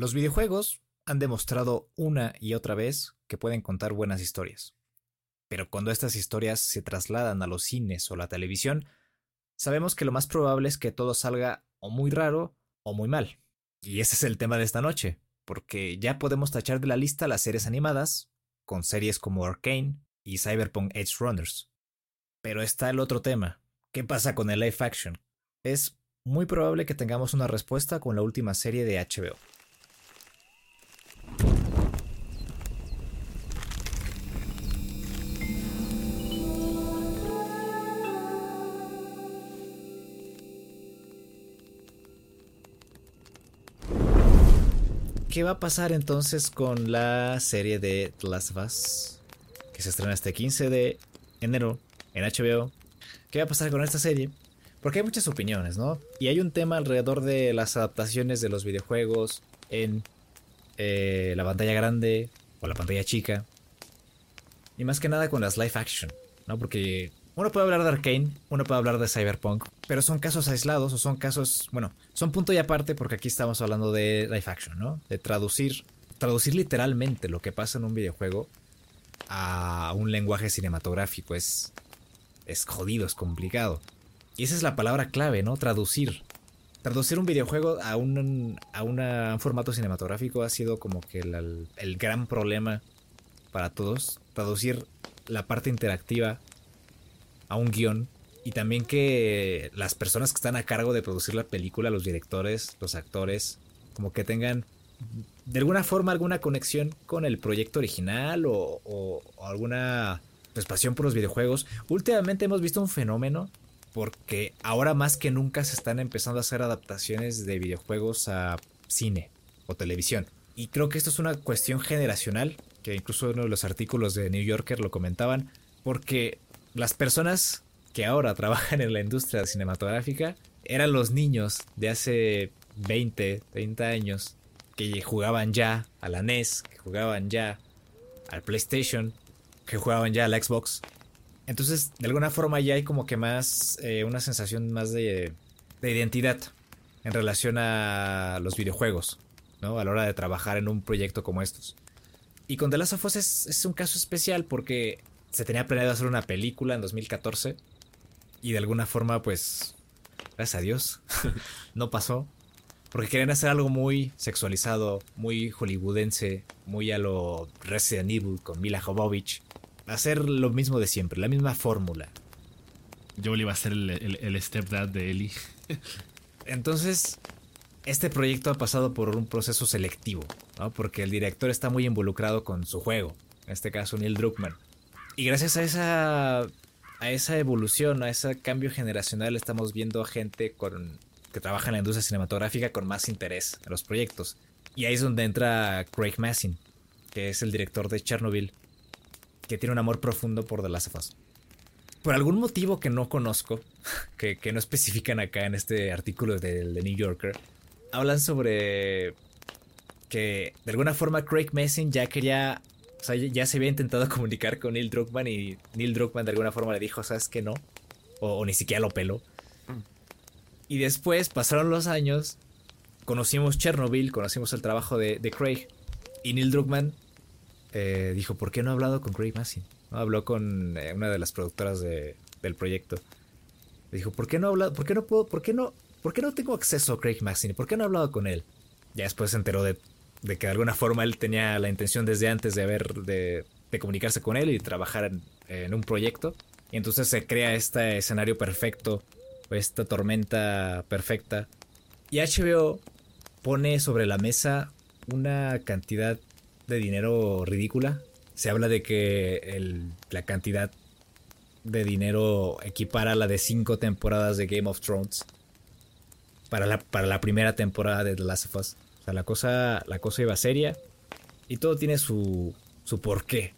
Los videojuegos han demostrado una y otra vez que pueden contar buenas historias. Pero cuando estas historias se trasladan a los cines o la televisión, sabemos que lo más probable es que todo salga o muy raro o muy mal. Y ese es el tema de esta noche, porque ya podemos tachar de la lista las series animadas, con series como Arcane y Cyberpunk Edge Runners. Pero está el otro tema. ¿Qué pasa con el live action? Es muy probable que tengamos una respuesta con la última serie de HBO. ¿Qué va a pasar entonces con la serie de The Last of Us? Que se estrena este 15 de enero en HBO. ¿Qué va a pasar con esta serie? Porque hay muchas opiniones, ¿no? Y hay un tema alrededor de las adaptaciones de los videojuegos en eh, la pantalla grande o la pantalla chica. Y más que nada con las live action, ¿no? Porque uno puede hablar de Arkane, uno puede hablar de Cyberpunk, pero son casos aislados o son casos, bueno, son punto y aparte porque aquí estamos hablando de live action, ¿no? De traducir, traducir literalmente lo que pasa en un videojuego a un lenguaje cinematográfico es, es jodido, es complicado. Y esa es la palabra clave, ¿no? Traducir. Traducir un videojuego a un, a un formato cinematográfico ha sido como que el, el gran problema para todos. Traducir la parte interactiva a un guion y también que las personas que están a cargo de producir la película, los directores, los actores, como que tengan de alguna forma alguna conexión con el proyecto original o, alguna pues, pasión por los videojuegos. Últimamente hemos visto un fenómeno porque ahora más que nunca se están empezando a hacer adaptaciones de videojuegos a cine o televisión. Y creo que esto es una cuestión generacional, que incluso uno de los artículos de New Yorker lo comentaban, porque las personas que ahora trabajan en la industria cinematográfica eran los niños de hace 20, 30 años que jugaban ya a la NES, que jugaban ya al PlayStation, que jugaban ya a la Xbox. Entonces, de alguna forma ya hay como que más, eh, una sensación más de, de identidad en relación a los videojuegos, ¿no? A la hora de trabajar en un proyecto como estos. Y con The Last of Us es, es un caso especial porque se tenía planeado hacer una película en 2014 y de alguna forma pues gracias a Dios no pasó porque querían hacer algo muy sexualizado, muy hollywoodense, muy a lo Resident Evil con Mila Jovovich, hacer lo mismo de siempre, la misma fórmula. Joel iba a ser el, stepdad de Ellie. Entonces, este proyecto ha pasado por un proceso selectivo, ¿no? porque el director está muy involucrado con su juego, en este caso Neil Druckmann. Y gracias a esa, a esa evolución, a ese cambio generacional, estamos viendo a gente con, que trabaja en la industria cinematográfica con más interés en los proyectos. Y ahí es donde entra Craig Massin, que es el director de Chernobyl, que tiene un amor profundo por The Last of Us. Por algún motivo que no conozco, que, no especifican acá en este artículo del The New Yorker, hablan sobre que de alguna forma Craig Massin ya quería o sea, ya se había intentado comunicar con Neil Druckmann y Neil Druckmann de alguna forma le dijo, ¿sabes que no? O, ni siquiera lo peló. Y después pasaron los años, conocimos Chernobyl, conocimos el trabajo de, Craig. Y Neil Druckmann eh, dijo, ¿por qué no ha hablado con Craig Massin? ¿No? Habló con eh, una de las productoras del proyecto. Le dijo, ¿por qué no ha hablado? ¿Por qué no puedo? ¿Por qué no? ¿Por qué no tengo acceso a Craig Massin? ¿Por qué no he hablado con él? Ya después se enteró de de que de alguna forma él tenía la intención desde antes de haber de, comunicarse con él y trabajar en, un proyecto. Y entonces se crea este escenario perfecto, esta tormenta perfecta. Y HBO pone sobre la mesa una cantidad de dinero ridícula. Se habla de que la cantidad de dinero equipara a la de cinco temporadas de Game of Thrones para la, para la primera temporada de The Last of Us la cosa, la cosa iba seria y todo tiene su, su porqué.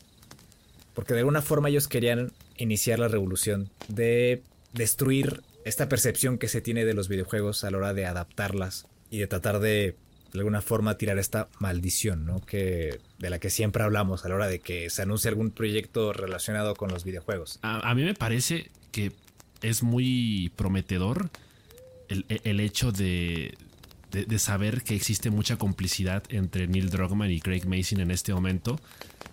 Porque de alguna forma ellos querían iniciar la revolución de destruir esta percepción que se tiene de los videojuegos a la hora de adaptarlas y de tratar de de alguna forma tirar esta maldición, ¿no? Que de la que siempre hablamos a la hora de que se anuncie algún proyecto relacionado con los videojuegos. A, mí me parece que es muy prometedor el hecho de, de, saber que existe mucha complicidad entre Neil Druckmann y Craig Mason en este momento,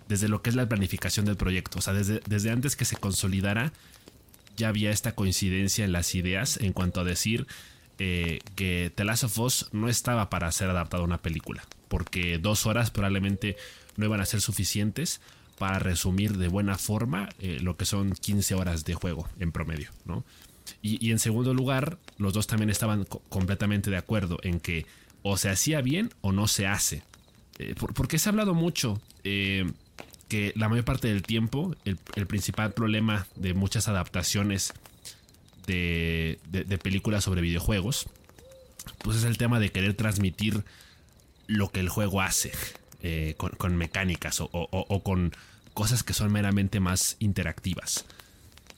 desde lo que es la planificación del proyecto. O sea, desde, desde antes que se consolidara, ya había esta coincidencia en las ideas en cuanto a decir eh, que The Last of Us no estaba para ser adaptado a una película, porque dos horas probablemente no iban a ser suficientes para resumir de buena forma eh, lo que son 15 horas de juego en promedio, ¿no? Y, en segundo lugar, los dos también estaban completamente de acuerdo en que o se hacía bien o no se hace. Eh, porque se ha hablado mucho eh, que la mayor parte del tiempo el, principal problema de muchas adaptaciones de, películas sobre videojuegos, pues es el tema de querer transmitir lo que el juego hace eh, con, mecánicas o con cosas que son meramente más interactivas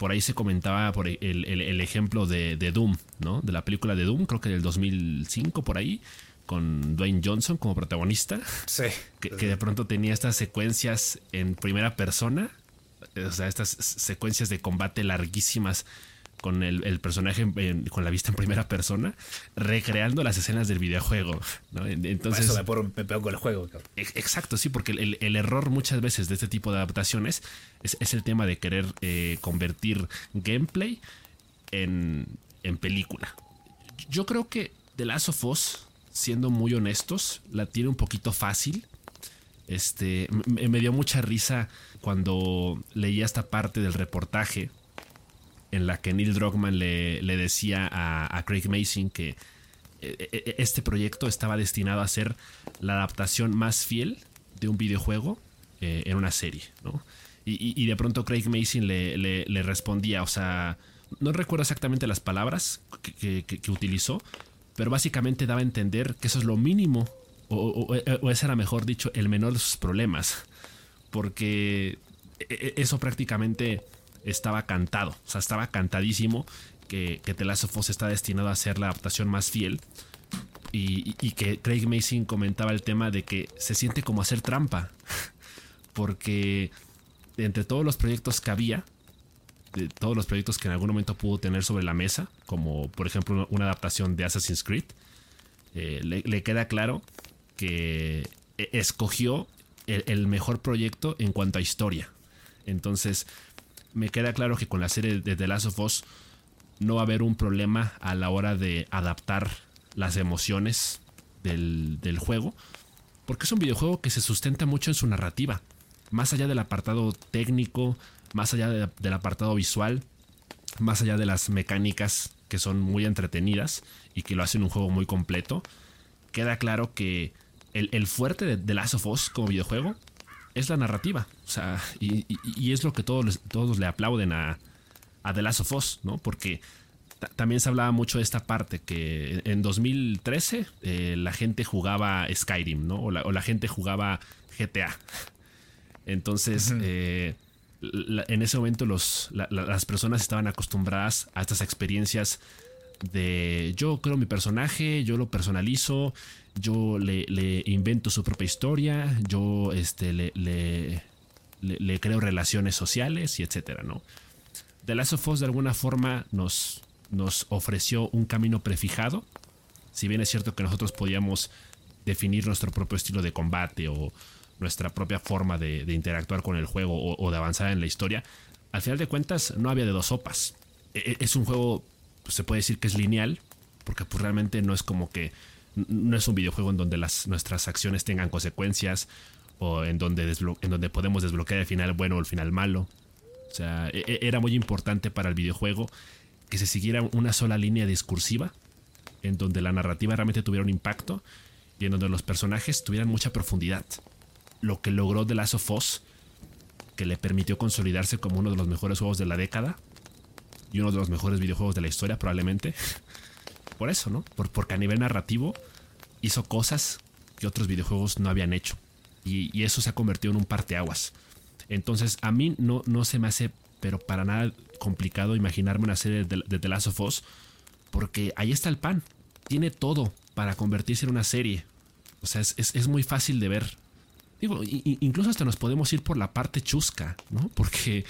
por ahí se comentaba por el, el, ejemplo de, Doom, ¿no? De la película de Doom, creo que del 2005 por ahí, con Dwayne Johnson como protagonista. Sí. Que, que de pronto tenía estas secuencias en primera persona, o sea, estas secuencias de combate larguísimas con el, personaje con la vista en primera persona, recreando las escenas del videojuego. Entonces, eso me, con el juego. Exacto, sí, porque el, error muchas veces de este tipo de adaptaciones es, el tema de querer eh, convertir gameplay en, película. Yo creo que The Last of Us, siendo muy honestos, la tiene un poquito fácil. Este, me dio mucha risa cuando leía esta parte del reportaje en la que Neil Druckmann le, decía a, Craig Mason que eh, eh, este proyecto estaba destinado a ser la adaptación más fiel de un videojuego eh, en una serie, ¿no? Y, de pronto Craig Mason le, respondía, o sea, no recuerdo exactamente las palabras que, utilizó, pero básicamente daba a entender que eso es lo mínimo, o, o ese era mejor dicho, el menor de sus problemas, porque eso prácticamente estaba cantado, o sea, estaba cantadísimo que, que The está destinado a ser la adaptación más fiel. Y, que Craig Mason comentaba el tema de que se siente como hacer trampa, porque entre todos los proyectos que había, de todos los proyectos que en algún momento pudo tener sobre la mesa, como por ejemplo una adaptación de Assassin's Creed, eh, le, queda claro que e, escogió el, mejor proyecto en cuanto a historia. Entonces, me queda claro que con la serie de The Last of Us no va a haber un problema a la hora de adaptar las emociones del, juego. Porque es un videojuego que se sustenta mucho en su narrativa. Más allá del apartado técnico, más allá del apartado visual, más allá de las mecánicas que son muy entretenidas y que lo hacen un juego muy completo, queda claro que el, fuerte de The Last of Us como videojuego es la narrativa. O sea, y, es lo que todos, todos le aplauden a, a The Last of Us, ¿no? Porque también se hablaba mucho de esta parte que en 2013 eh, la gente jugaba Skyrim, ¿no? O la, gente jugaba GTA. Entonces, eh, en ese momento los, las personas estaban acostumbradas a estas experiencias de yo creo mi personaje, yo lo personalizo, yo le, invento su propia historia, yo este, le, le, creo relaciones sociales y etcétera, ¿no? The Last of Us de alguna forma nos, nos ofreció un camino prefijado. Si bien es cierto que nosotros podíamos definir nuestro propio estilo de combate o nuestra propia forma de, interactuar con el juego o, de avanzar en la historia, al final de cuentas no había de dos sopas. E, e, es un juego, pues, se puede decir que es lineal, porque pues realmente no es como que no es un videojuego en donde las, nuestras acciones tengan consecuencias o en donde, en donde podemos desbloquear el final bueno o el final malo. O sea, e, e, era muy importante para el videojuego que se siguiera una sola línea discursiva en donde la narrativa realmente tuviera un impacto y en donde los personajes tuvieran mucha profundidad. Lo que logró The Last of Us, que le permitió consolidarse como uno de los mejores juegos de la década y uno de los mejores videojuegos de la historia probablemente por eso, ¿no? porque a nivel narrativo hizo cosas que otros videojuegos no habían hecho. Y, eso se ha convertido en un parteaguas. Entonces, a mí no, no se me hace, pero para nada complicado imaginarme una serie de, de The Last of Us, porque ahí está el pan. Tiene todo para convertirse en una serie. O sea, es, muy fácil de ver. Digo, incluso hasta nos podemos ir por la parte chusca, ¿no? Porque,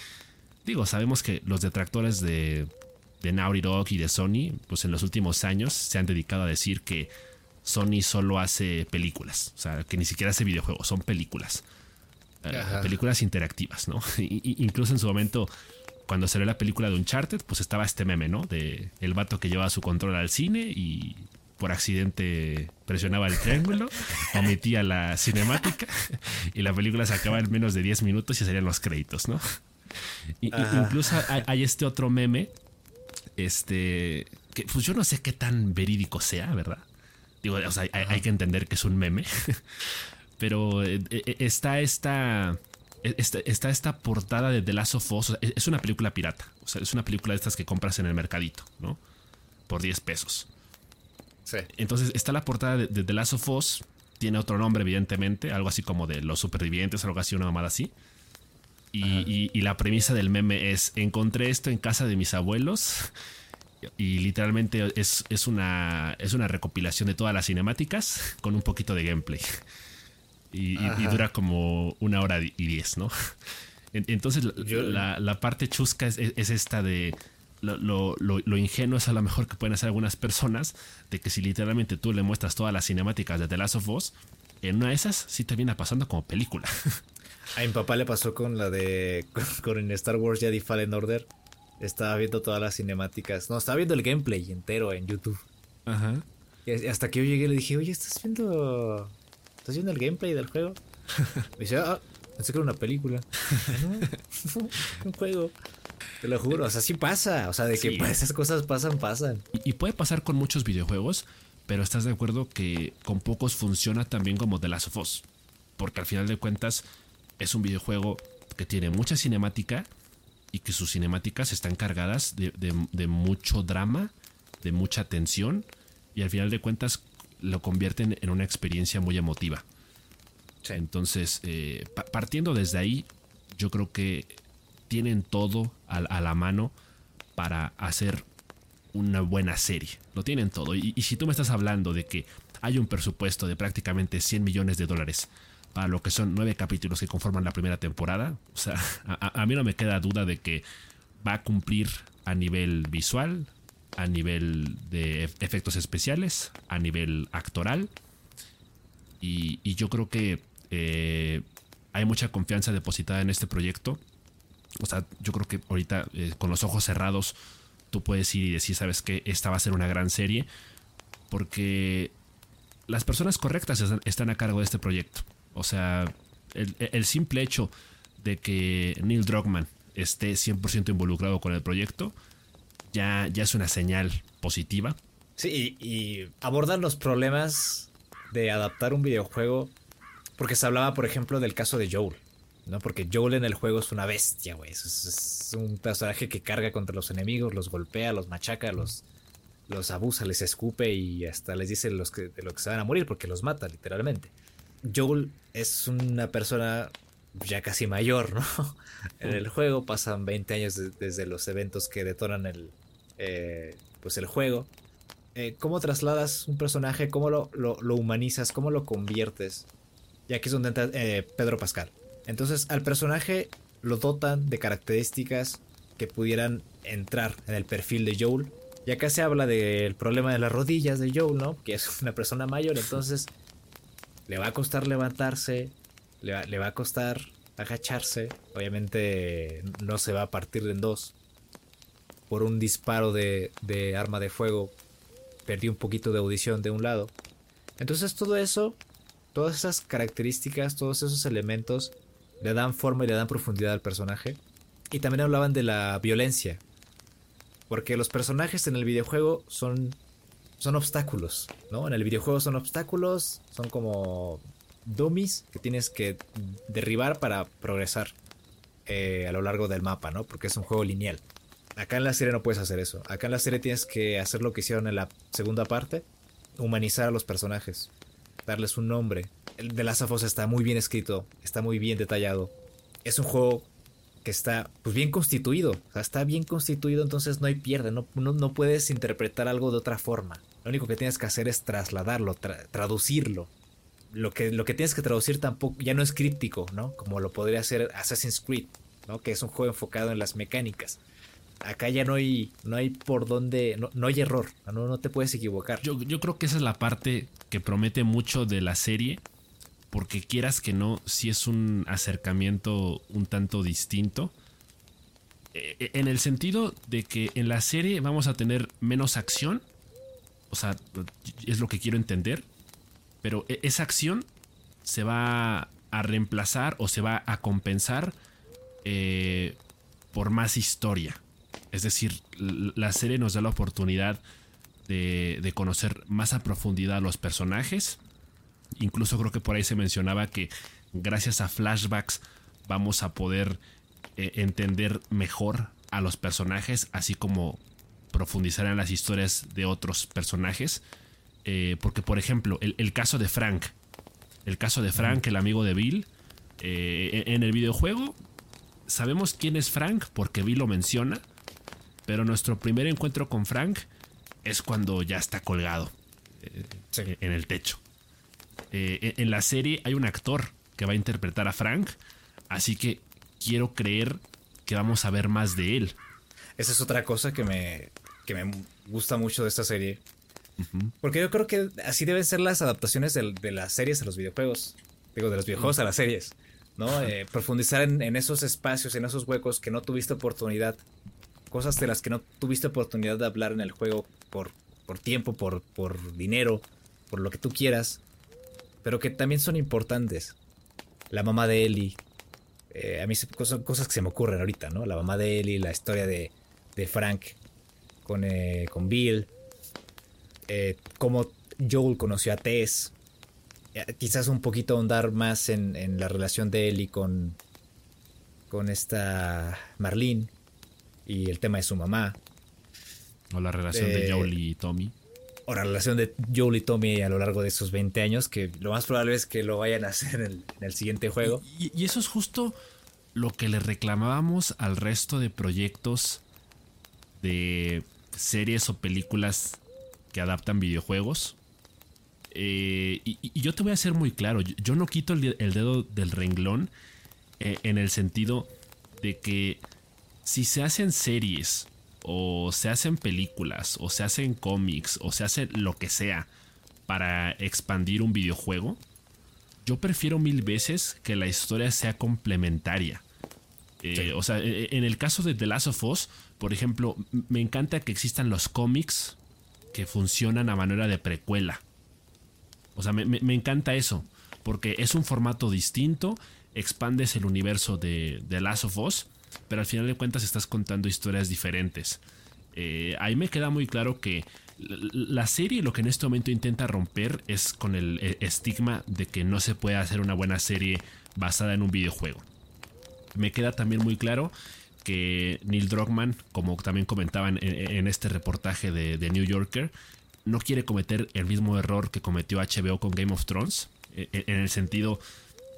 digo, sabemos que los detractores de, de Naughty Dog y de Sony, pues en los últimos años se han dedicado a decir que Sony solo hace películas, o sea, que ni siquiera hace videojuegos, son películas. Eh, películas interactivas, ¿no? incluso en su momento, cuando salió la película de Uncharted, pues estaba este meme, ¿no? De el vato que llevaba su control al cine y por accidente presionaba el triángulo, omitía la cinemática y la película se acaba en menos de 10 minutos y serían los créditos, ¿no? Incluso hay, este otro meme, este, que pues yo no sé qué tan verídico sea, ¿verdad? Digo, o sea, hay, que entender que es un meme, pero eh, eh, está esta... Está, esta portada de The Last of Us. Es una película pirata. O sea, es una película de estas que compras en el mercadito, ¿no? Por 10 pesos. Sí. Entonces está la portada de, The Last of Us. Tiene otro nombre, evidentemente. Algo así como de Los Supervivientes, algo así, una mamada así. Y, la premisa del meme es, encontré esto en casa de mis abuelos y literalmente es, es, una, es una recopilación de todas las cinemáticas con un poquito de gameplay. Y, dura como una hora y diez, ¿no? Entonces la, parte chusca es, esta de lo, lo, lo, ingenuo es a lo mejor que pueden hacer algunas personas de que si literalmente tú le muestras todas las cinemáticas de The Last of Us, en una de esas sí te viene pasando como película. A mi papá le pasó con la de. con, Star Wars Jedi Fallen Order. Estaba viendo todas las cinemáticas. No, estaba viendo el gameplay entero en YouTube. Ajá. Y hasta que yo llegué le dije, oye, ¿estás viendo. ¿Estás viendo el gameplay del juego? Me dice, ah, pensé que era una película. no, un juego. Te lo juro, o sea, sí pasa. O sea, de que esas cosas pasan, pasan. Y, puede pasar con muchos videojuegos, pero estás de acuerdo que con pocos funciona también como The Last of Us. Porque al final de cuentas, es un videojuego que tiene mucha cinemática y que sus cinemáticas están cargadas de, mucho drama, de mucha tensión y al final de cuentas lo convierten en una experiencia muy emotiva. Entonces, eh, partiendo desde ahí, yo creo que tienen todo a, la mano para hacer una buena serie. Lo tienen todo. Y, y, si tú me estás hablando de que hay un presupuesto de prácticamente 100 millones de dólares para lo que son nueve capítulos que conforman la primera temporada. O sea, a, mí no me queda duda de que va a cumplir a nivel visual, a nivel de efectos especiales, a nivel actoral. Y, yo creo que eh, hay mucha confianza depositada en este proyecto. O sea, yo creo que ahorita eh, con los ojos cerrados tú puedes ir y decir, sabes que esta va a ser una gran serie. Porque las personas correctas están a cargo de este proyecto. O sea, el, simple hecho de que Neil Druckmann esté 100% involucrado con el proyecto ya, ya es una señal positiva. Sí, y, y abordan los problemas de adaptar un videojuego. Porque se hablaba, por ejemplo, del caso de Joel. ¿no? Porque Joel en el juego es una bestia, güey. Es, un personaje que carga contra los enemigos, los golpea, los machaca, los, los abusa, les escupe y hasta les dice los de lo que se van a morir porque los mata, literalmente. Joel es una persona ya casi mayor, ¿no? En el juego pasan 20 años desde los eventos que detonan el, eh, pues el juego. Eh, ¿Cómo trasladas un personaje? ¿Cómo lo, lo, humanizas? ¿Cómo lo conviertes? Y aquí es donde entra eh, Pedro Pascal. Entonces al personaje lo dotan de características que pudieran entrar en el perfil de Joel. Y acá se habla del problema de las rodillas de Joel, ¿no? Que es una persona mayor, entonces le va a costar levantarse, le va, a costar agacharse. Obviamente no se va a partir en dos. Por un disparo de, de arma de fuego perdió un poquito de audición de un lado. Entonces todo eso, todas esas características, todos esos elementos le dan forma y le dan profundidad al personaje. Y también hablaban de la violencia. Porque los personajes en el videojuego son son obstáculos, ¿no? En el videojuego son obstáculos, son como dummies que tienes que derribar para progresar eh, a lo largo del mapa, ¿no? Porque es un juego lineal. Acá en la serie no puedes hacer eso. Acá en la serie tienes que hacer lo que hicieron en la segunda parte, humanizar a los personajes, darles un nombre. El de Last of Us está muy bien escrito, está muy bien detallado. Es un juego que está pues bien constituido, o sea, está bien constituido, entonces no hay pierde, no, no puedes interpretar algo de otra forma. Lo único que tienes que hacer es trasladarlo, traducirlo. Lo que, lo que tienes que traducir tampoco ya no es críptico, ¿no? Como lo podría hacer Assassin's Creed, ¿no? Que es un juego enfocado en las mecánicas. acá ya no hay, no hay por dónde, no, hay error, no, no te puedes equivocar. Yo, yo creo que esa es la parte que promete mucho de la serie, porque quieras que no, si es un acercamiento un tanto distinto. E, e, en el sentido de que en la serie vamos a tener menos acción, o sea, es lo que quiero entender, pero e, esa acción se va a reemplazar o se va a compensar eh, por más historia. Es decir, la serie nos da la oportunidad de, conocer más a profundidad a los personajes. Incluso creo que por ahí se mencionaba que gracias a flashbacks vamos a poder eh, entender mejor a los personajes, así como profundizar en las historias de otros personajes. Eh, porque, por ejemplo, el, caso de Frank. El caso de Frank, el amigo de Bill. Eh, en el videojuego sabemos quién es Frank porque Bill lo menciona, pero nuestro primer encuentro con Frank es cuando ya está colgado eh, en el techo. Eh, en la serie hay un actor que va a interpretar a Frank, así que quiero creer que vamos a ver más de él. Esa es otra cosa que me, que me gusta mucho de esta serie. Porque yo creo que así deben ser las adaptaciones de, de las series a los videojuegos. Digo, de los videojuegos a las series. ¿no? Eh, profundizar en, esos espacios, en esos huecos que no tuviste oportunidad, cosas de las que no tuviste oportunidad de hablar en el juego por, por tiempo, por, por dinero, por lo que tú quieras, pero que también son importantes. La mamá de Ellie, eh, a mí son cosas que se me ocurren ahorita, ¿no? La mamá de Ellie, la historia de, de Frank con, eh, con Bill, cómo Joel conoció a Tess, quizás un poquito ahondar más en, la relación de Ellie con, con esta Marlene y el tema de su mamá. O la relación de Joel y Tommy. O la relación de Joel y Tommy a lo largo de esos 20 años, que lo más probable es que lo vayan a hacer en el, siguiente juego. Y, eso es justo lo que le reclamábamos al resto de proyectos de series o películas que adaptan videojuegos. Eh, y, yo te voy a ser muy claro, yo, no quito el, dedo del renglón eh, en el sentido de que si se hacen series o se hacen películas o se hacen cómics o se hace lo que sea para expandir un videojuego, yo prefiero mil veces que la historia sea complementaria. Eh, o sea, e, en el caso de The Last of Us, por ejemplo, me encanta que existan los cómics que funcionan a manera de precuela. O sea, me, encanta eso, porque es un formato distinto, expandes el universo de, de Last of Us, pero al final de cuentas estás contando historias diferentes. Eh, ahí me queda muy claro que la serie lo que en este momento intenta romper es con el e, estigma de que no se puede hacer una buena serie basada en un videojuego. Me queda también muy claro que Neil Druckmann, como también comentaban en, este reportaje de, New Yorker, no quiere cometer el mismo error que cometió HBO con Game of Thrones, e, e, en el sentido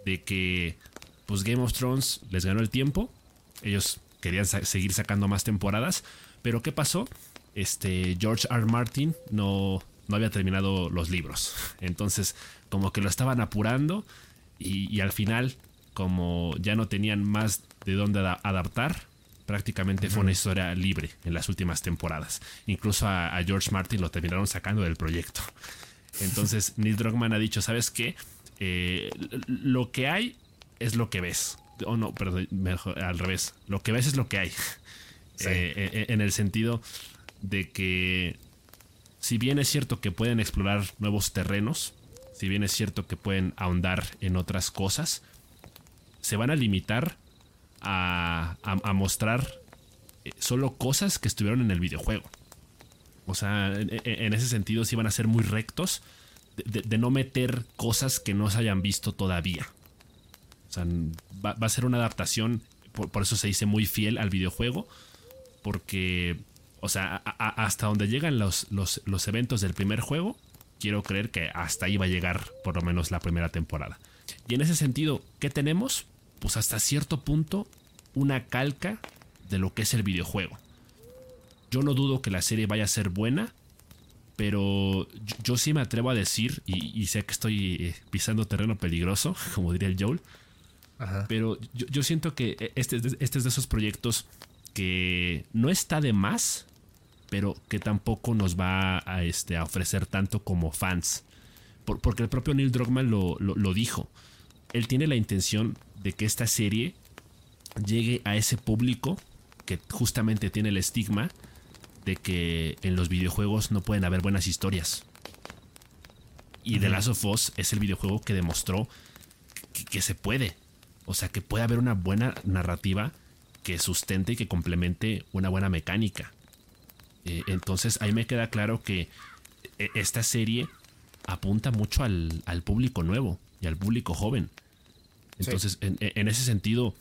de que pues Game of Thrones les ganó el tiempo, ellos querían seguir sacando más temporadas, pero ¿qué pasó? Este George R. Martin no, no había terminado los libros, entonces como que lo estaban apurando y, al final como ya no tenían más de dónde adaptar, prácticamente fue una historia libre en las últimas temporadas. Incluso a, George Martin lo terminaron sacando del proyecto. Entonces Neil Druckmann ha dicho, ¿sabes qué? Eh, lo que hay es lo que ves. O oh, no, perdón, mejor, al revés. Lo que ves es lo que hay. Eh, eh, en el sentido de que si bien es cierto que pueden explorar nuevos terrenos, si bien es cierto que pueden ahondar en otras cosas, se van a limitar a, mostrar eh, solo cosas que estuvieron en el videojuego. O sea, en, ese sentido sí van a ser muy rectos de, no meter cosas que no se hayan visto todavía. Sea, va, a ser una adaptación, por, eso se dice muy fiel al videojuego, porque, o sea, hasta donde llegan los, los, los eventos del primer juego, quiero creer que hasta ahí va a llegar por lo menos la primera temporada. Y en ese sentido, ¿qué tenemos? pues hasta cierto punto una calca de lo que es el videojuego. Yo no dudo que la serie vaya a ser buena, pero yo, sí me atrevo a decir, y, sé que estoy eh, pisando terreno peligroso, como diría el Joel, pero yo, siento que este, este, es de esos proyectos que no está de más, pero que tampoco nos va a, este, a ofrecer tanto como fans. porque el propio Neil Druckmann lo, lo dijo. Él tiene la intención de que esta serie llegue a ese público que justamente tiene el estigma de que en los videojuegos no pueden haber buenas historias. Y The Last of Us es el videojuego que demostró que, se puede. O sea, que puede haber una buena narrativa que sustente y que complemente una buena mecánica. Eh, entonces ahí me queda claro que eh, esta serie apunta mucho al, público nuevo y al público joven. Entonces, en, ese sentido,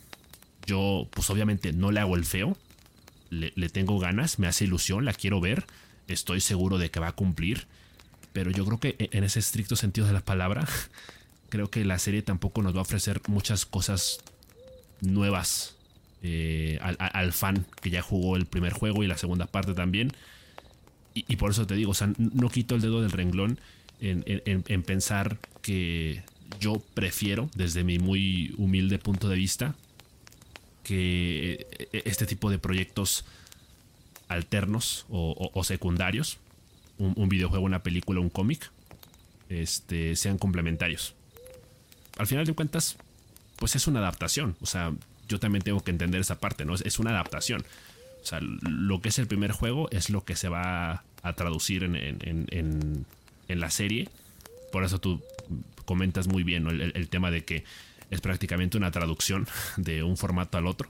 yo pues obviamente no le hago el feo, le, tengo ganas, me hace ilusión, la quiero ver, estoy seguro de que va a cumplir, pero yo creo que en ese estricto sentido de la palabra, creo que la serie tampoco nos va a ofrecer muchas cosas nuevas eh, al, fan que ya jugó el primer juego y la segunda parte también. Y, por eso te digo, o sea, no quito el dedo del renglón en pensar que yo prefiero, desde mi muy humilde punto de vista, que eh, este tipo de proyectos alternos o, secundarios, un, videojuego, una película, un cómic, este, sean complementarios. Al final de cuentas, pues es una adaptación. O sea, yo también tengo que entender esa parte, ¿no? Es, una adaptación. O sea, lo que es el primer juego es lo que se va a traducir en, en, la serie. Por eso tú comentas muy bien el, tema de que es prácticamente una traducción de un formato al otro.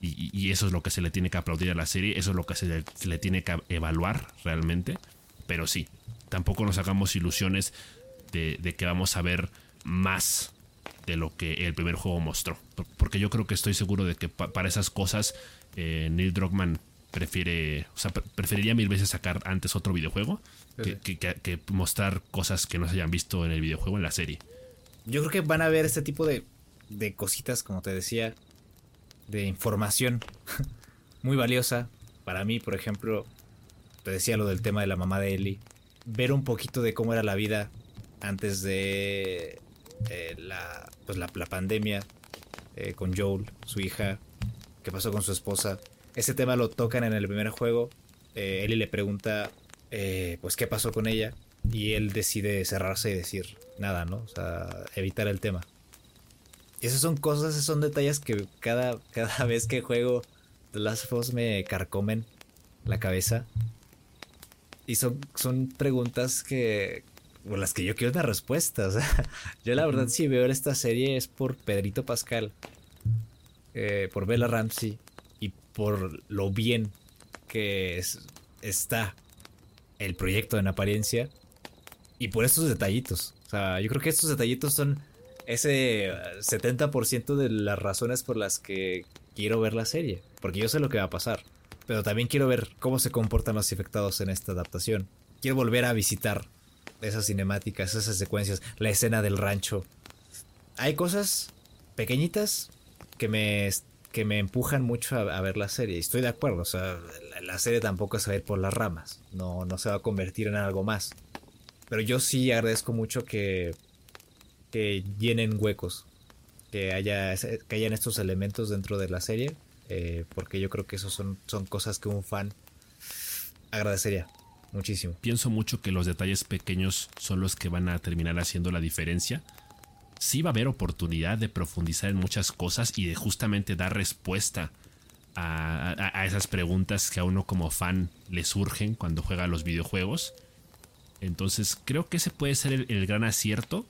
Y, eso es lo que se le tiene que aplaudir a la serie, eso es lo que se le, tiene que evaluar realmente. Pero sí, tampoco nos hagamos ilusiones de, que vamos a ver más de lo que el primer juego mostró. Porque yo creo que estoy seguro de que para esas cosas eh, Neil Druckmann prefiere, o sea, preferiría mil veces sacar antes otro videojuego que, mostrar cosas que no se hayan visto en el videojuego en la serie. Yo creo que van a ver este tipo de de cositas, como te decía, de información muy valiosa. Para mí, por ejemplo, te decía lo del tema de la mamá de Ellie. Ver un poquito de cómo era la vida antes de eh, la, pues la, pandemia eh, con Joel, su hija, qué pasó con su esposa. Ese tema lo tocan en el primer juego. Eh, Ellie le pregunta, pues, qué pasó con ella. Y él decide cerrarse y decir nada, ¿no? O sea, evitar el tema. Esas son cosas, esos son detalles que cada, cada vez que juego The Last me carcomen la cabeza. Y son, son preguntas que. Por las que yo quiero una respuesta. O sea, yo la verdad, si veo esta serie es por Pedrito Pascal. Eh, por Bella Ramsey. Y por lo bien que está el proyecto en apariencia. Y por estos detallitos. O sea, yo creo que estos detallitos son ese 70% de las razones por las que quiero ver la serie. Porque yo sé lo que va a pasar. Pero también quiero ver cómo se comportan los infectados en esta adaptación. Quiero volver a visitar esas cinemáticas, esas secuencias, la escena del rancho. Hay cosas pequeñitas que me, que me empujan mucho a, ver la serie. Y estoy de acuerdo. O sea, la, serie tampoco se va a ir por las ramas. No, no se va a convertir en algo más. Pero yo sí agradezco mucho que que llenen huecos, que haya que hayan estos elementos dentro de la serie, eh, porque yo creo que esos son, son cosas que un fan agradecería muchísimo. Pienso mucho que los detalles pequeños son los que van a terminar haciendo la diferencia. Sí va a haber oportunidad de profundizar en muchas cosas y de justamente dar respuesta a, esas preguntas que a uno como fan le surgen cuando juega los videojuegos. Entonces creo que ese puede ser el gran acierto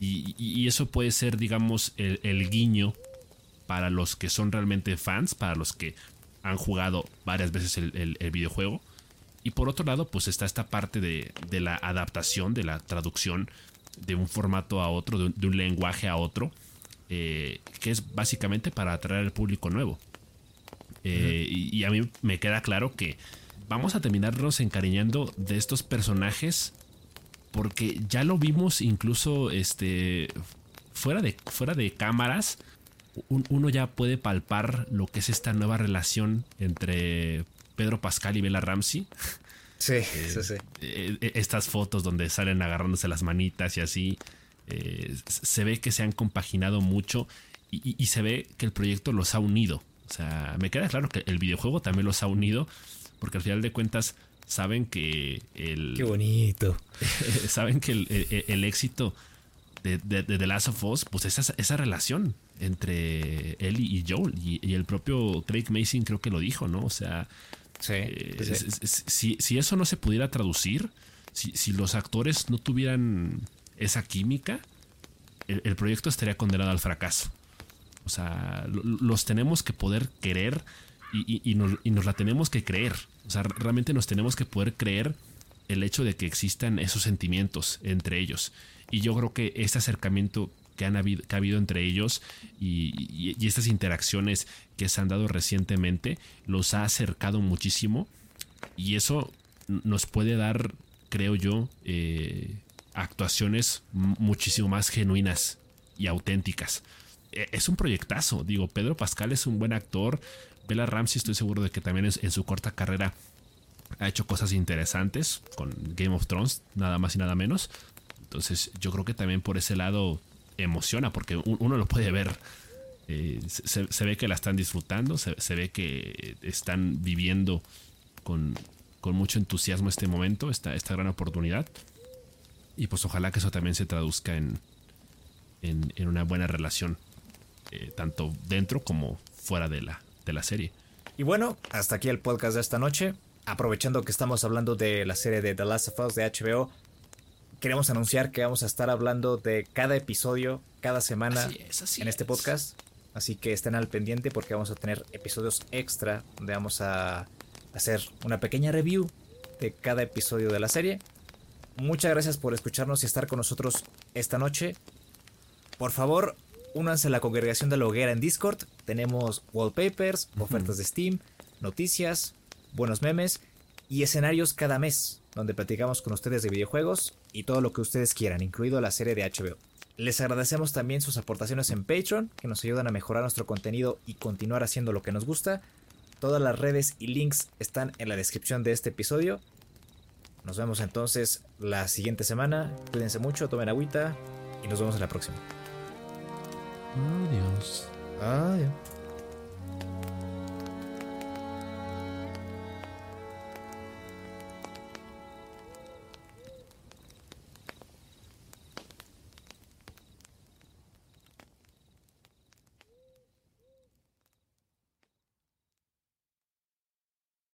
y, eso puede ser, digamos, el, guiño para los que son realmente fans, para los que han jugado varias veces el, videojuego. Y por otro lado, pues está esta parte de, la adaptación, de la traducción de un formato a otro, de un, lenguaje a otro, eh, que es básicamente para atraer al público nuevo. Eh, y, a mí me queda claro que vamos a terminarnos encariñando de estos personajes porque ya lo vimos incluso este fuera de fuera de cámaras uno ya puede palpar lo que es esta nueva relación entre Pedro Pascal y Bella Ramsey. Sí, eh, sí, sí. Eh, eh, estas fotos donde salen agarrándose las manitas y así. se ve que se han compaginado mucho y, se ve que el proyecto los ha unido. O sea, me queda claro que el videojuego también los ha unido, porque al final de cuentas saben que el... Qué bonito. saben que el, éxito de, The Last of Us, pues esa, esa relación entre Ellie y Joel. Y, el propio Craig Mason creo que lo dijo, ¿no? O sea, eh, si, si, eso no se pudiera traducir, si, si, los actores no tuvieran esa química, el, proyecto estaría condenado al fracaso. O sea, los tenemos que poder querer y, y, nos, y, nos, la tenemos que creer. O sea, realmente nos tenemos que poder creer el hecho de que existan esos sentimientos entre ellos. Y yo creo que este acercamiento que, han habido, que ha habido entre ellos y, estas interacciones que se han dado recientemente los ha acercado muchísimo y eso nos puede dar, creo yo, eh, actuaciones muchísimo más genuinas y auténticas. E, es un proyectazo, digo, Pedro Pascal es un buen actor, Bella Ramsey estoy seguro de que también en su corta carrera ha hecho cosas interesantes con Game of Thrones, nada más y nada menos. Entonces yo creo que también por ese lado emociona porque uno lo puede ver. Eh, se, ve que la están disfrutando, se, ve que están viviendo con, mucho entusiasmo este momento, esta, esta gran oportunidad. Y pues ojalá que eso también se traduzca en, en, una buena relación, eh, tanto dentro como fuera de la, de la serie. Y bueno, hasta aquí el podcast de esta noche. Aprovechando que estamos hablando de la serie de The Last of Us de HBO, queremos anunciar que vamos a estar hablando de cada episodio, cada semana en este podcast. Así que estén al pendiente porque vamos a tener episodios extra donde vamos a hacer una pequeña review de cada episodio de la serie. Muchas gracias por escucharnos y estar con nosotros esta noche. Por favor, únanse a la congregación de la hoguera en Discord. Tenemos wallpapers, ofertas de Steam, noticias, buenos memes y escenarios cada mes donde platicamos con ustedes de videojuegos y todo lo que ustedes quieran, incluido la serie de HBO. Les agradecemos también sus aportaciones en Patreon, que nos ayudan a mejorar nuestro contenido y continuar haciendo lo que nos gusta. Todas las redes y links están en la descripción de este episodio. Nos vemos entonces la siguiente semana. Cuídense mucho, tomen agüita y nos vemos en la próxima. Adiós. Adiós.